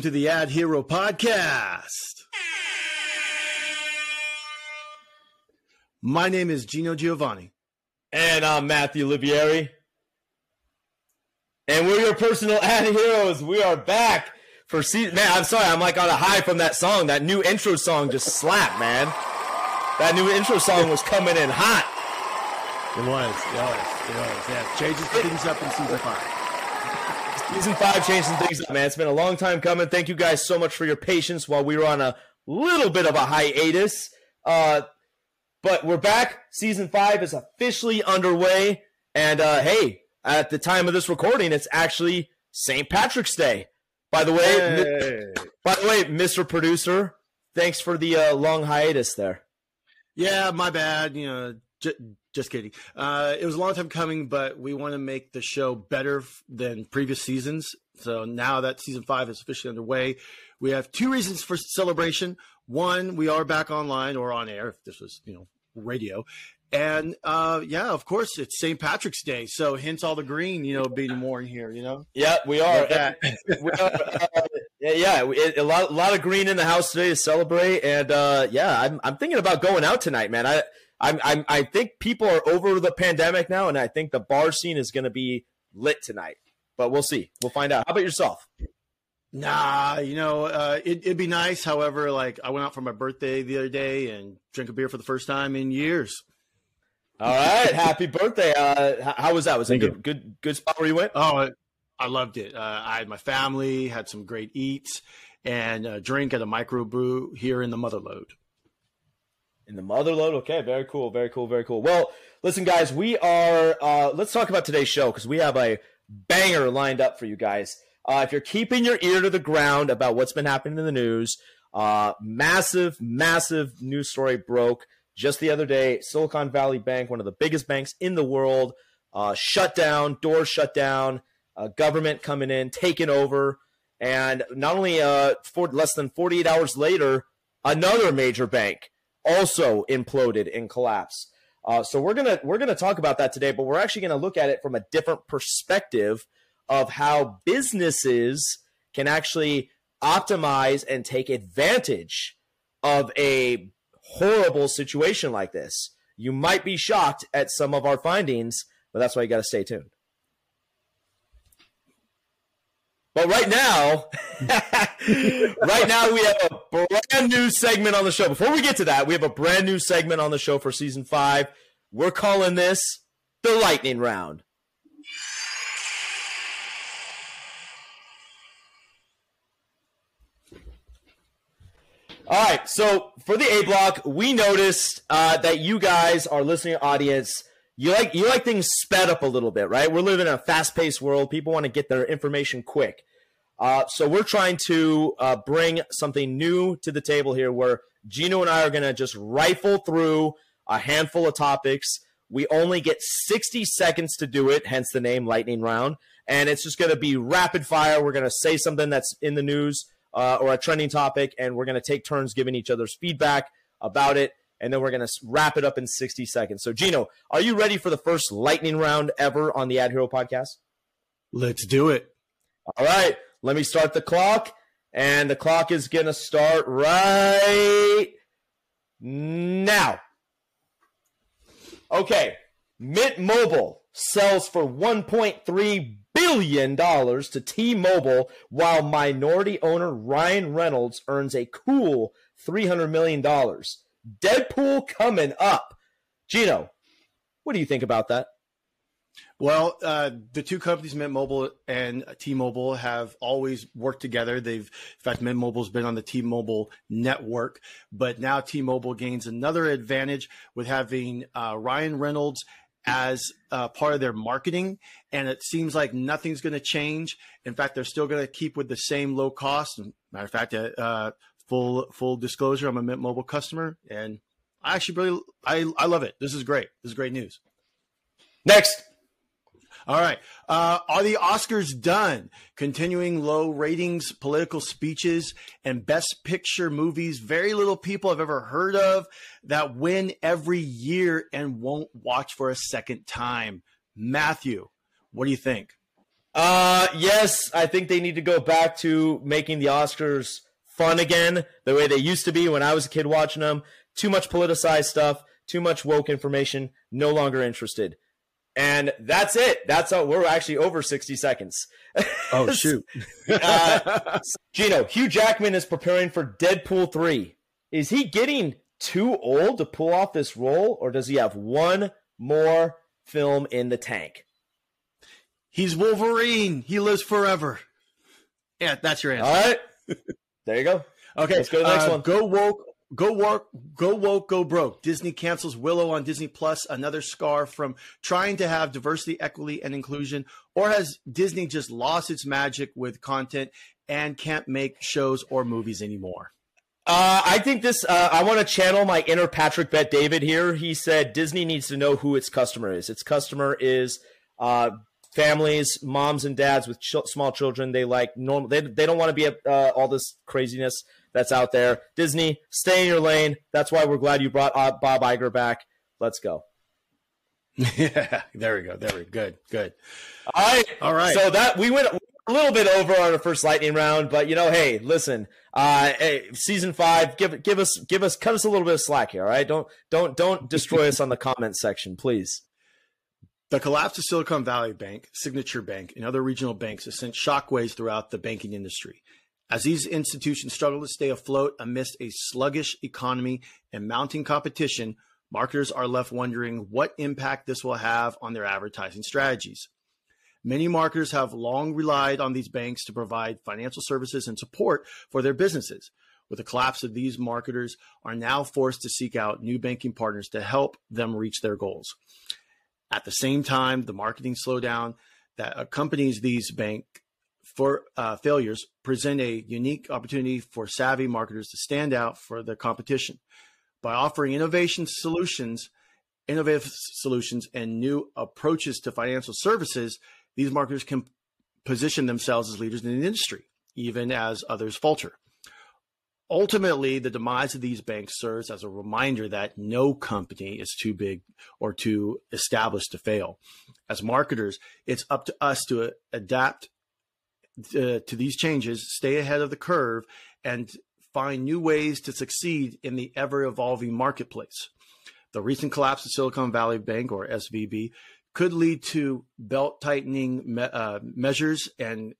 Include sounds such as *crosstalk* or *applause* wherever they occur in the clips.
Welcome to the Ad Hero Podcast. My name is Geno Giovanni. And I'm Matthew Olivieri. And we're your personal *laughs* ad heroes. We are back for season. Man, I'm sorry. I'm like on a high from that song. That new intro song just slapped, man. That new intro song was coming in hot. It was. It was. It was. Yeah. Changes things up in season five. Season five changing things up, man. It's been a long time coming. Thank you guys so much for your patience while we were on a little bit of a hiatus. Uh, but we're back. Season five is officially underway. And uh, hey, at the time of this recording, it's actually St. Patrick's Day. By the way, Hey. by the way, Mr. Producer, thanks for the uh, long hiatus there. Yeah, my bad. You know, j- just kidding. Uh, it was a long time coming, but we want to make the show better than previous seasons. So now that season five is officially underway, we have two reasons for celebration. One, we are back online or on air, if this was, you know, radio. And uh, yeah, of course, it's St. Patrick's Day. So hence all the green, you know, being worn here, you know? Yeah, we are. We are uh, yeah, yeah, we- a lot, a lot of green in the house today to celebrate, and uh, yeah, I'm, I'm thinking about going out tonight, man. I, I'm, I'm, I think people are over the pandemic now, and I think the bar scene is going to be lit tonight. But we'll see. We'll find out. How about yourself? Nah, you know, uh, it, it'd be nice. However, like I went out for my birthday the other day and drank a beer for the first time in years. All right, happy birthday. Uh, how was that? Was it Thank good, good, good spot where you went? Oh, I- I loved it. Uh, I had my family, had some great eats, and a drink at a microbrew here in the Motherlode. In the motherload. Okay, very cool, very cool, very cool. Well, listen, guys, we are. Uh, let's talk about today's show because we have a banger lined up for you guys. Uh, if you're keeping your ear to the ground about what's been happening in the news, uh, massive, massive news story broke just the other day. Silicon Valley Bank, one of the biggest banks in the world, uh, shut down, doors shut down, uh, government coming in, taking over. And not only uh, for less than 48 hours later, another major bank also imploded and collapsed. Uh, so we're gonna we're gonna talk about that today, but we're actually gonna look at it from a different perspective of how businesses can actually optimize and take advantage of a horrible situation like this. You might be shocked at some of our findings, but that's why you got to stay tuned. But right now, *laughs* right now we have a brand new segment on the show. Before we get to that, we have a brand new segment on the show for season five. We're calling this the lightning round. All right, so for the A block, we noticed uh, that you guys, our listening audience, you like you like things sped up a little bit, right? We're living in a fast-paced world. People want to get their information quick. Uh, so we're trying to uh, bring something new to the table here, where Geno and I are going to just rifle through a handful of topics. We only get 60 seconds to do it, hence the name Lightning Round. And it's just going to be rapid fire. We're going to say something that's in the news uh, or a trending topic, and we're going to take turns giving each other's feedback about it. And then we're going to wrap it up in 60 seconds. So, Geno, are you ready for the first lightning round ever on the Ad Hero podcast? Let's do it. All right, let me start the clock. And the clock is going to start right now. Okay, Mint Mobile sells for $1.3 billion to T Mobile, while minority owner Ryan Reynolds earns a cool $300 million. Deadpool coming up. Geno, what do you think about that? Well, uh, the two companies, Mint Mobile and T-Mobile, have always worked together. They've, in fact, Mint Mobile's been on the T-Mobile network, but now T-Mobile gains another advantage with having uh, Ryan Reynolds as uh, part of their marketing, and it seems like nothing's going to change. In fact, they're still going to keep with the same low cost. Matter of fact, uh, uh, full full disclosure, I'm a Mint Mobile customer, and I actually really I I love it. This is great. This is great news. Next. All right. Uh, are the Oscars done? Continuing low ratings, political speeches, and best picture movies very little people have ever heard of that win every year and won't watch for a second time. Matthew, what do you think? Uh, yes, I think they need to go back to making the Oscars fun again, the way they used to be when I was a kid watching them. Too much politicized stuff, too much woke information, no longer interested. And that's it. That's how we're actually over 60 seconds. *laughs* Oh, shoot. *laughs* uh, Geno, Hugh Jackman is preparing for Deadpool 3. Is he getting too old to pull off this role, or does he have one more film in the tank? He's Wolverine. He lives forever. Yeah, that's your answer. All right. *laughs* There you go. Okay, Let's go to the next uh, one. Go woke, go work, go woke, go broke. Disney cancels Willow on Disney Plus. Another scar from trying to have diversity, equity, and inclusion. Or has Disney just lost its magic with content and can't make shows or movies anymore? Uh, I think this. Uh, I want to channel my inner Patrick Bet David here. He said Disney needs to know who its customer is. Its customer is uh, families, moms and dads with ch- small children. They like normal. They, they don't want to be uh, all this craziness that's out there. Disney, stay in your lane. That's why we're glad you brought uh, Bob Iger back. Let's go. *laughs* yeah, there we go. There we go. Good, good. All right, All right. So that we went a little bit over on our first lightning round, but you know, hey, listen, uh, hey, season five, give give us give us cut us a little bit of slack here. All right, don't don't don't destroy us on the comment section, please. The collapse of Silicon Valley Bank, Signature Bank, and other regional banks has sent shockwaves throughout the banking industry. As these institutions struggle to stay afloat amidst a sluggish economy and mounting competition, marketers are left wondering what impact this will have on their advertising strategies. Many marketers have long relied on these banks to provide financial services and support for their businesses. With the collapse of these marketers are now forced to seek out new banking partners to help them reach their goals. At the same time, the marketing slowdown that accompanies these bank for uh, failures present a unique opportunity for savvy marketers to stand out for the competition by offering innovation solutions, innovative solutions, and new approaches to financial services. These marketers can position themselves as leaders in the industry, even as others falter. Ultimately, the demise of these banks serves as a reminder that no company is too big or too established to fail. As marketers, it's up to us to adapt uh, to these changes, stay ahead of the curve, and find new ways to succeed in the ever evolving marketplace. The recent collapse of Silicon Valley Bank, or SVB, could lead to belt tightening me- uh, measures and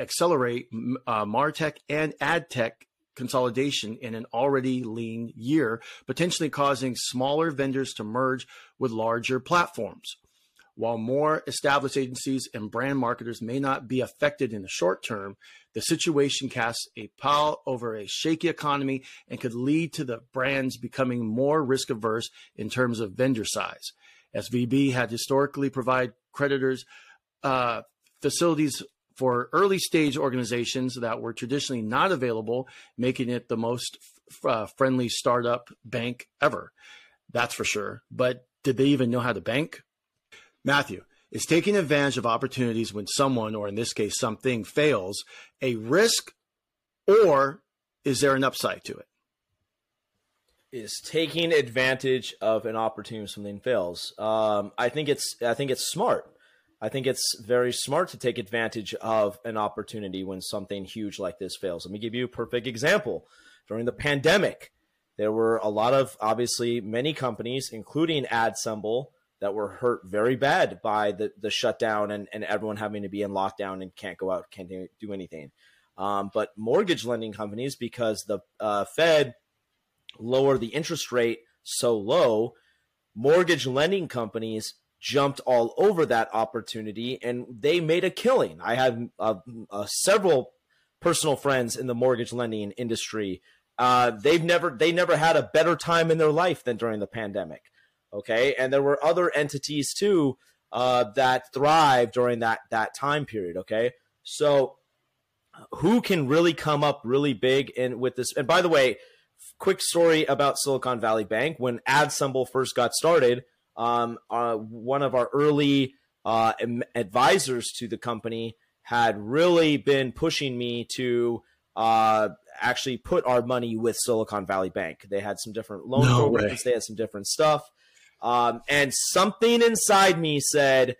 accelerate uh, MarTech and AdTech consolidation in an already lean year, potentially causing smaller vendors to merge with larger platforms. While more established agencies and brand marketers may not be affected in the short term, the situation casts a pall over a shaky economy and could lead to the brands becoming more risk averse in terms of vendor size. SVB had historically provided creditors uh, facilities for early stage organizations that were traditionally not available, making it the most uh, friendly startup bank ever. That's for sure. But did they even know how to bank? Matthew, is taking advantage of opportunities when someone, or in this case, something fails, a risk or is there an upside to it? Is taking advantage of an opportunity when something fails. Um, I think it's I think it's smart. I think it's very smart to take advantage of an opportunity when something huge like this fails. Let me give you a perfect example. During the pandemic, there were a lot of obviously many companies, including AdSemble, that were hurt very bad by the, the shutdown and, and everyone having to be in lockdown and can't go out, can't do anything. Um, but mortgage lending companies, because the uh, Fed lowered the interest rate so low, mortgage lending companies jumped all over that opportunity and they made a killing. I have uh, uh, several personal friends in the mortgage lending industry. Uh, they've never they never had a better time in their life than during the pandemic. Okay, and there were other entities too uh, that thrived during that that time period. Okay, so who can really come up really big in with this? And by the way, quick story about Silicon Valley Bank when AdSemble first got started um, uh, one of our early uh, advisors to the company had really been pushing me to uh, actually put our money with Silicon Valley Bank. They had some different loan no programs, way. they had some different stuff. Um, and something inside me said,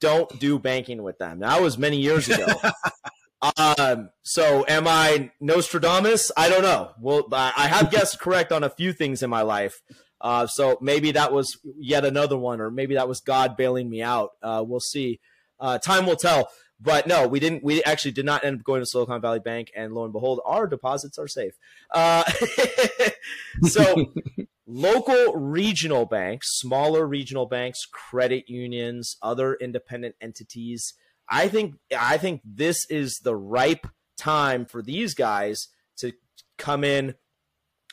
don't do banking with them. That was many years ago. *laughs* um, so am I Nostradamus? I don't know. Well, I have guessed correct on a few things in my life. Uh, so maybe that was yet another one, or maybe that was God bailing me out. Uh, we'll see. Uh, time will tell. But no, we didn't. We actually did not end up going to Silicon Valley Bank, and lo and behold, our deposits are safe. Uh, *laughs* so, *laughs* local regional banks, smaller regional banks, credit unions, other independent entities. I think I think this is the ripe time for these guys to come in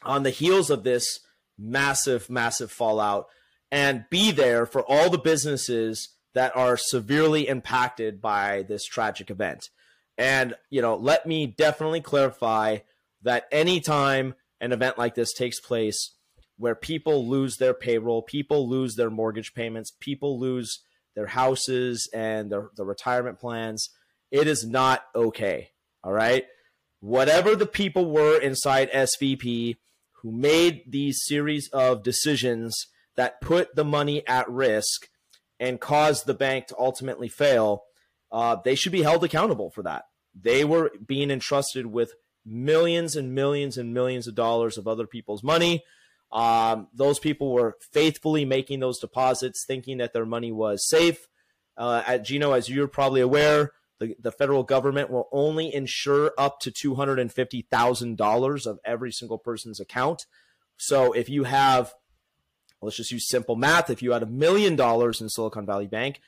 on the heels of this massive, massive fallout and be there for all the businesses that are severely impacted by this tragic event. And, you know, let me definitely clarify that anytime an event like this takes place where people lose their payroll, people lose their mortgage payments, people lose their houses and their, their retirement plans, it is not okay. All right. Whatever the people were inside SVB who made these series of decisions that put the money at risk and caused the bank to ultimately fail, uh, they should be held accountable for that. They were being entrusted with millions and millions and millions of dollars of other people's money. Um, those people were faithfully making those deposits, thinking that their money was safe. Uh, at Geno, as you're probably aware, the, the federal government will only insure up to $250,000 of every single person's account. So if you have let's just use simple math. If you had a million dollars in Silicon Valley Bank,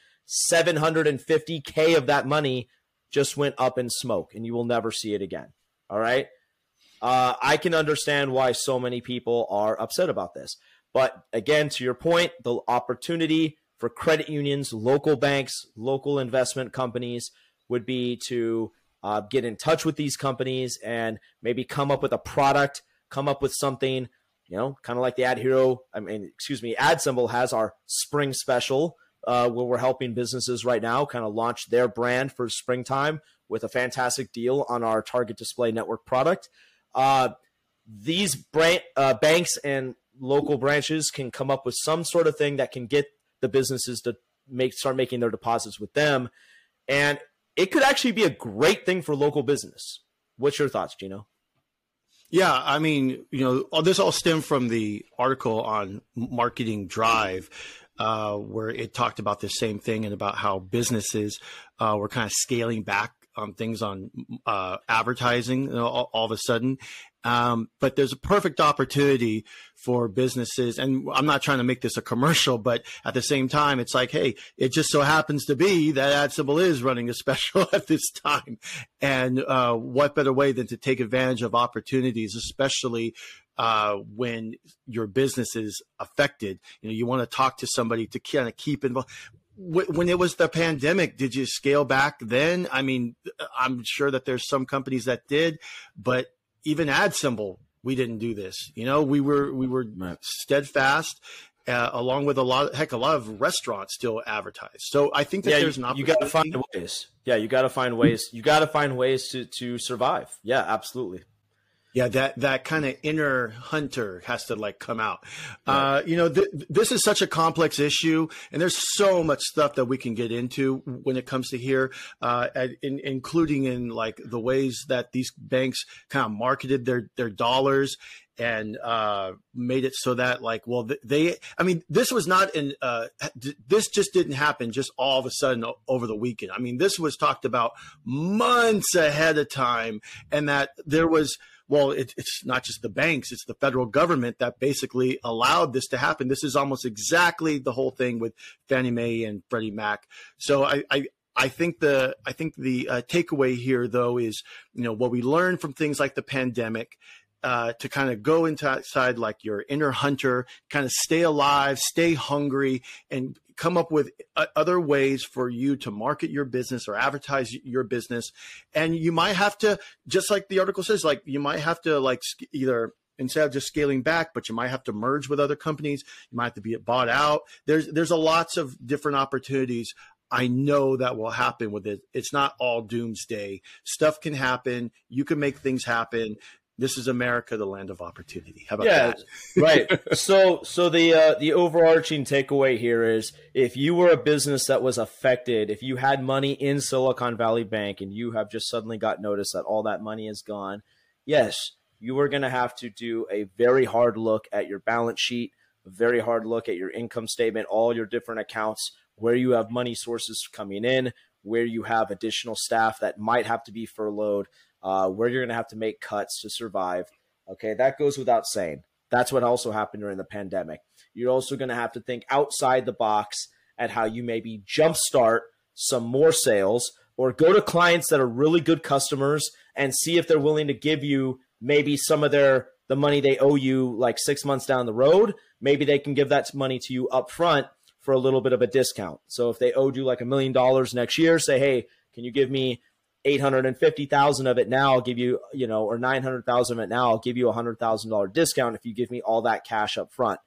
750K of that money just went up in smoke and you will never see it again. All right. Uh, I can understand why so many people are upset about this. But again, to your point, the opportunity for credit unions, local banks, local investment companies would be to uh, get in touch with these companies and maybe come up with a product, come up with something you know, kind of like the Ad Hero, I mean, excuse me, AdSemble has our spring special uh, where we're helping businesses right now kind of launch their brand for springtime with a fantastic deal on our Target Display Network product. Uh, these brand, uh, banks and local branches can come up with some sort of thing that can get the businesses to make start making their deposits with them, and it could actually be a great thing for local business. What's your thoughts, Geno? Yeah, I mean, you know, this all stemmed from the article on Marketing Dive, uh, where it talked about the same thing and about how businesses uh, were kind of scaling back on things on uh, advertising you know, all, all, of a sudden. Um, but there's a perfect opportunity for businesses. And I'm not trying to make this a commercial, but at the same time, it's like, hey, it just so happens to be that AdSemble is running a *laughs* special at this time. And uh, what better way than to take advantage of opportunities, especially uh, when your business is affected. You know, you want to talk to somebody to kind of keep involved when it was the pandemic, did you scale back then? I mean, I'm sure that there's some companies that did, but even AdSemble we didn't do this you know we were we were right. steadfast uh, along with a lot heck a lot of restaurants still advertise so i think that yeah, there's not. you got to find ways yeah you got to find ways you got to find ways to to survive yeah absolutely yeah, that that kind of inner hunter has to like come out. Uh, you know, th- this is such a complex issue, and there's so much stuff that we can get into when it comes to here, uh, in, including in like the ways that these banks kind of marketed their their dollars and uh, made it so that like well they i mean this was not in uh, this just didn't happen just all of a sudden over the weekend i mean this was talked about months ahead of time and that there was well, it, it's not just the banks, it's the federal government that basically allowed this to happen. This is almost exactly the whole thing with Fannie Mae and Freddie Mac. So I, I, I think the I think the uh, takeaway here though is you know what we learned from things like the pandemic uh, to kind of go inside like your inner hunter, kind of stay alive, stay hungry, and come up with uh, other ways for you to market your business or advertise your business and you might have to just like the article says like you might have to like either instead of just scaling back but you might have to merge with other companies you might have to be bought out there's there's a lots of different opportunities I know that will happen with it. It's not all doomsday. Stuff can happen. You can make things happen. This is America, the land of opportunity. How about yeah, that? *laughs* right. So, so the uh, the overarching takeaway here is, if you were a business that was affected, if you had money in Silicon Valley Bank and you have just suddenly got notice that all that money is gone, yes, you are going to have to do a very hard look at your balance sheet, a very hard look at your income statement, all your different accounts, where you have money sources coming in, where you have additional staff that might have to be furloughed uh, where you're going to have to make cuts to survive. Okay, that goes without saying. That's what also happened during the pandemic. You're also going to have to think outside the box at how you maybe jumpstart some more sales or go to clients that are really good customers and see if they're willing to give you maybe some of their the money they owe you like 6 months down the road maybe they can give that money to you up front for a little bit of a discount so if they owed you like a million dollars next year say hey can you give me 850,000 of it now, I'll give you, you know, or 900,000 of it now, I'll give you a $100,000 discount if you give me all that cash up front.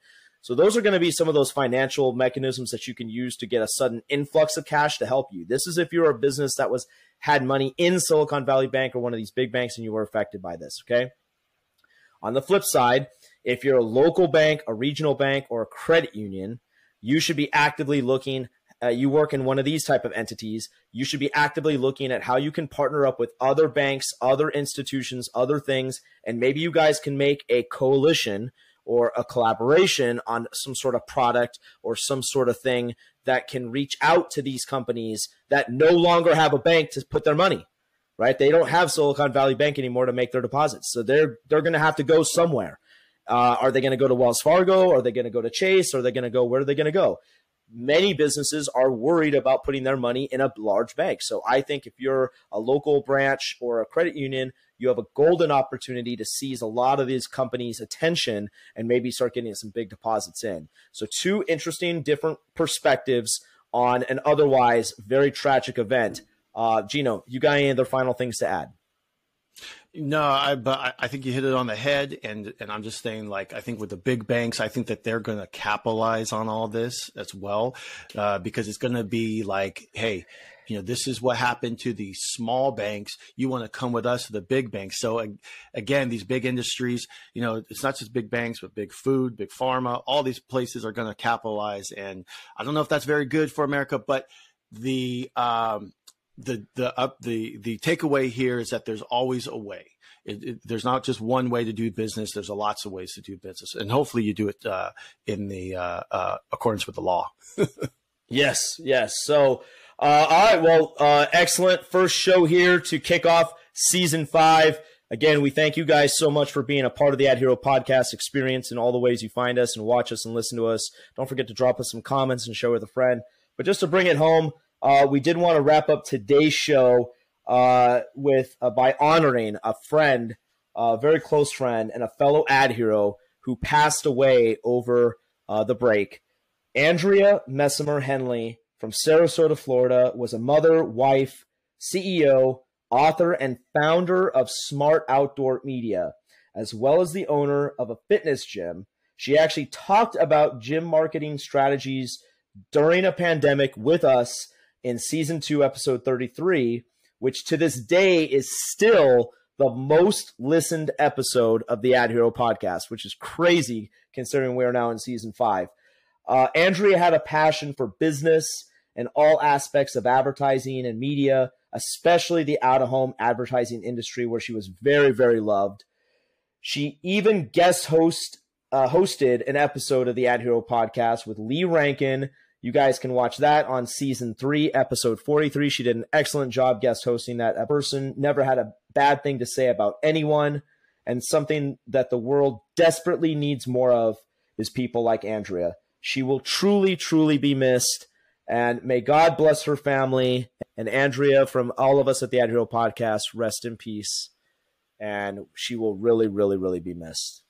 So those are going to be some of those financial mechanisms that you can use to get a sudden influx of cash to help you. This is if you're a business that was had money in Silicon Valley Bank or one of these big banks and you were affected by this, okay? On the flip side, if you're a local bank, a regional bank, or a credit union, you should be actively looking uh, you work in one of these type of entities, you should be actively looking at how you can partner up with other banks, other institutions, other things, and maybe you guys can make a coalition or a collaboration on some sort of product or some sort of thing that can reach out to these companies that no longer have a bank to put their money right? They don't have silicon valley bank anymore to make their deposits. So they're they're going to have to go somewhere. Uh, are they going to go to wells fargo? Are they going to go to chase? Are they going to go where are they going to go many businesses are worried about putting their money in a large bank. So I think if you're a local branch or a credit union, you have a golden opportunity to seize a lot of these companies' attention and maybe start getting some big deposits in. So, two interesting, different perspectives on an otherwise very tragic event. Uh, Geno, you got any other final things to add? No, I, but I think you hit it on the head, and and I'm just saying, like, I think with the big banks, I think that they're going to capitalize on all this as well, uh, because it's going to be like, hey, you know, this is what happened to the small banks. You want to come with us to the big banks. So again, these big industries, you know, it's not just big banks, but big food, big pharma. All these places are going to capitalize, and I don't know if that's very good for America, but the um, the the up the the takeaway here is that there's always a way. It, it, there's not just one way to do business. There's a lots of ways to do business, and hopefully you do it uh, in the uh, uh, accordance with the law. *laughs* yes, yes. So, uh, all right. Well, uh, excellent first show here to kick off season five. Again, we thank you guys so much for being a part of the Ad Hero podcast experience in all the ways you find us and watch us and listen to us. Don't forget to drop us some comments and share with a friend. But just to bring it home uh, we did want to wrap up today's show uh, with uh, by honoring a friend, a very close friend, and a fellow ad hero who passed away over uh, the break. Andrea Messimer Henley from Sarasota, Florida, was a mother, wife, CEO, author, and founder of Smart Outdoor Media, as well as the owner of a fitness gym. She actually talked about gym marketing strategies during a pandemic with us in season two, episode 33, which to this day is still the most listened episode of the Ad Hero podcast, which is crazy considering we are now in season five. Uh, Andrea had a passion for business and all aspects of advertising and media, especially the out of home advertising industry, where she was very, very loved. She even guest host uh, hosted an episode of the Ad Hero podcast with Lee Rankin you guys can watch that on season three, episode 43. She did an excellent job guest hosting that. A person never had a bad thing to say about anyone. And something that the world desperately needs more of is people like Andrea. She will truly, truly be missed. And may God bless her family. And Andrea, from all of us at the Ad Hero podcast, rest in peace. And she will really, really, really be missed.